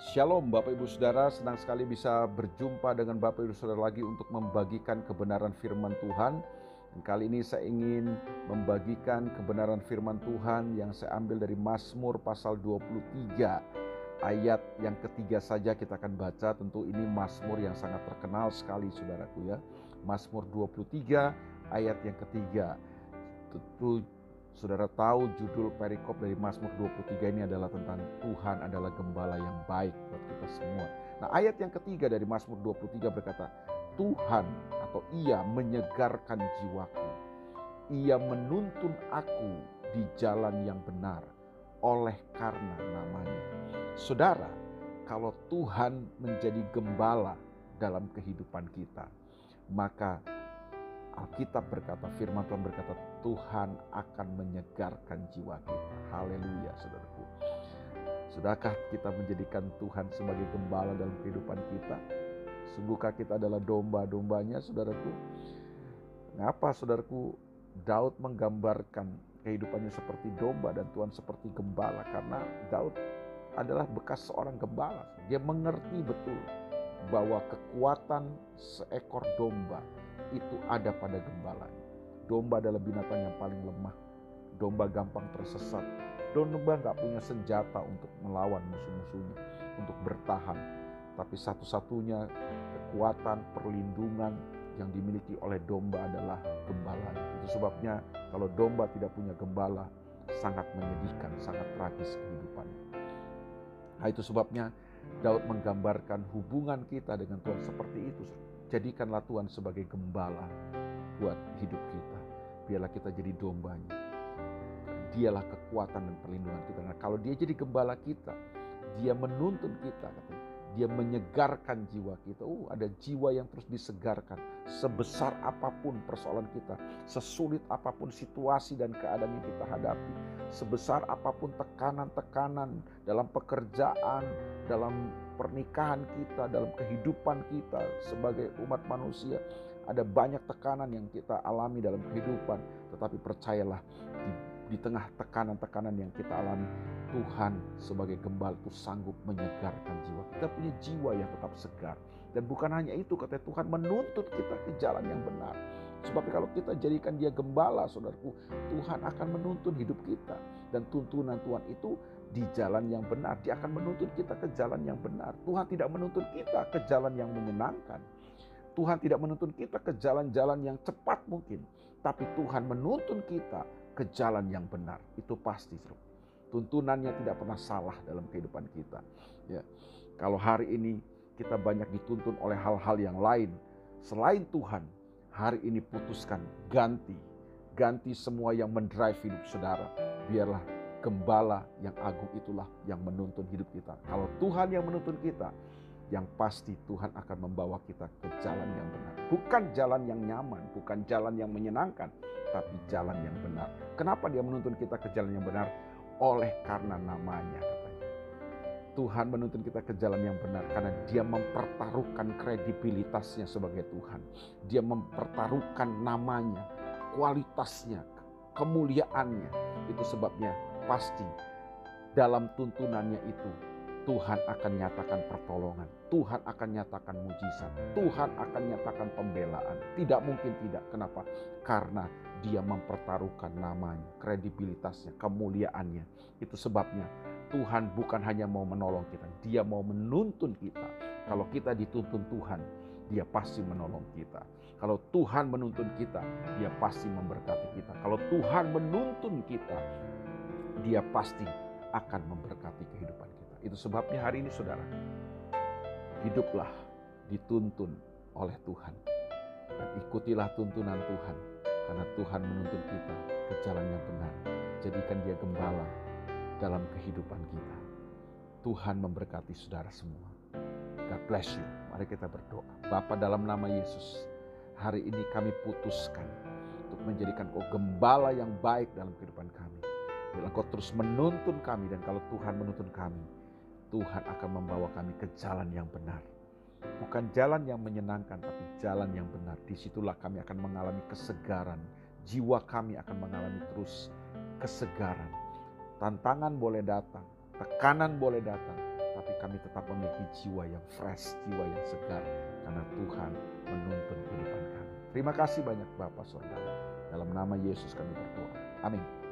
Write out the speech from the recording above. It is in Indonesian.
Shalom Bapak Ibu Saudara, senang sekali bisa berjumpa dengan Bapak Ibu Saudara lagi untuk membagikan kebenaran firman Tuhan. Dan kali ini saya ingin membagikan kebenaran firman Tuhan yang saya ambil dari Mazmur pasal 23 ayat yang ketiga saja kita akan baca. Tentu ini Mazmur yang sangat terkenal sekali saudaraku ya. Mazmur 23 ayat yang ketiga. Tentu Saudara tahu judul perikop dari Mazmur 23 ini adalah tentang Tuhan adalah gembala yang baik buat kita semua. Nah ayat yang ketiga dari Mazmur 23 berkata, Tuhan atau ia menyegarkan jiwaku. Ia menuntun aku di jalan yang benar oleh karena namanya. Saudara, kalau Tuhan menjadi gembala dalam kehidupan kita, maka Alkitab berkata, firman Tuhan berkata, Tuhan akan menyegarkan jiwa kita. Haleluya, saudaraku. Sudahkah kita menjadikan Tuhan sebagai gembala dalam kehidupan kita? Sungguhkah kita adalah domba-dombanya, saudaraku? Mengapa, saudaraku, Daud menggambarkan kehidupannya seperti domba dan Tuhan seperti gembala? Karena Daud adalah bekas seorang gembala. Dia mengerti betul bahwa kekuatan seekor domba itu ada pada gembala. Domba adalah binatang yang paling lemah. Domba gampang tersesat. Domba nggak punya senjata untuk melawan musuh-musuhnya, untuk bertahan. Tapi satu-satunya kekuatan perlindungan yang dimiliki oleh domba adalah gembala. Itu sebabnya kalau domba tidak punya gembala, sangat menyedihkan, sangat tragis kehidupannya. Nah itu sebabnya Daud menggambarkan hubungan kita dengan Tuhan seperti itu. Jadikanlah Tuhan sebagai gembala buat hidup kita. Biarlah kita jadi dombanya. Dialah kekuatan dan perlindungan kita. Nah, kalau dia jadi gembala kita, dia menuntun kita, katanya. Dia menyegarkan jiwa kita. Uh, ada jiwa yang terus disegarkan. Sebesar apa pun persoalan kita, sesulit apa pun situasi dan keadaan yang kita hadapi, sebesar apa pun tekanan-tekanan dalam pekerjaan, dalam pernikahan kita, dalam kehidupan kita sebagai umat manusia, ada banyak tekanan yang kita alami dalam kehidupan, tetapi percayalah di di tengah tekanan-tekanan yang kita alami, Tuhan sebagai gembala itu sanggup menyegarkan jiwa. Kita punya jiwa yang tetap segar. Dan bukan hanya itu, kata Tuhan menuntut kita ke jalan yang benar. Sebab kalau kita jadikan dia gembala, saudaraku, Tuhan akan menuntun hidup kita. Dan tuntunan Tuhan itu di jalan yang benar. Dia akan menuntun kita ke jalan yang benar. Tuhan tidak menuntun kita ke jalan yang menyenangkan. Tuhan tidak menuntun kita ke jalan-jalan yang cepat mungkin. Tapi Tuhan menuntun kita ke jalan yang benar. Itu pasti, Tuntunannya tidak pernah salah dalam kehidupan kita. Ya. Kalau hari ini kita banyak dituntun oleh hal-hal yang lain selain Tuhan, hari ini putuskan ganti, ganti semua yang mendrive hidup saudara. Biarlah gembala yang agung itulah yang menuntun hidup kita. Kalau Tuhan yang menuntun kita, yang pasti Tuhan akan membawa kita ke jalan yang benar. Bukan jalan yang nyaman, bukan jalan yang menyenangkan, tapi jalan yang benar. Kenapa dia menuntun kita ke jalan yang benar? Oleh karena namanya katanya. Tuhan menuntun kita ke jalan yang benar karena dia mempertaruhkan kredibilitasnya sebagai Tuhan. Dia mempertaruhkan namanya, kualitasnya, kemuliaannya. Itu sebabnya pasti dalam tuntunannya itu Tuhan akan nyatakan pertolongan, Tuhan akan nyatakan mujizat, Tuhan akan nyatakan pembelaan. Tidak mungkin tidak. Kenapa? Karena dia mempertaruhkan namanya, kredibilitasnya, kemuliaannya. Itu sebabnya Tuhan bukan hanya mau menolong kita, dia mau menuntun kita. Kalau kita dituntun Tuhan, dia pasti menolong kita. Kalau Tuhan menuntun kita, dia pasti memberkati kita. Kalau Tuhan menuntun kita, dia pasti akan memberkati kehidupan. Itu sebabnya hari ini saudara, hiduplah dituntun oleh Tuhan. Dan ikutilah tuntunan Tuhan karena Tuhan menuntun kita ke jalan yang benar. Jadikan dia gembala dalam kehidupan kita. Tuhan memberkati saudara semua. God bless you. Mari kita berdoa. Bapa dalam nama Yesus, hari ini kami putuskan untuk menjadikan kau gembala yang baik dalam kehidupan kami. Bila kau terus menuntun kami dan kalau Tuhan menuntun kami, Tuhan akan membawa kami ke jalan yang benar. Bukan jalan yang menyenangkan, tapi jalan yang benar. Di situlah kami akan mengalami kesegaran. Jiwa kami akan mengalami terus kesegaran. Tantangan boleh datang, tekanan boleh datang, tapi kami tetap memiliki jiwa yang fresh, jiwa yang segar karena Tuhan menuntun kehidupan kami. Terima kasih banyak Bapak Saudara. Dalam nama Yesus kami berdoa. Amin.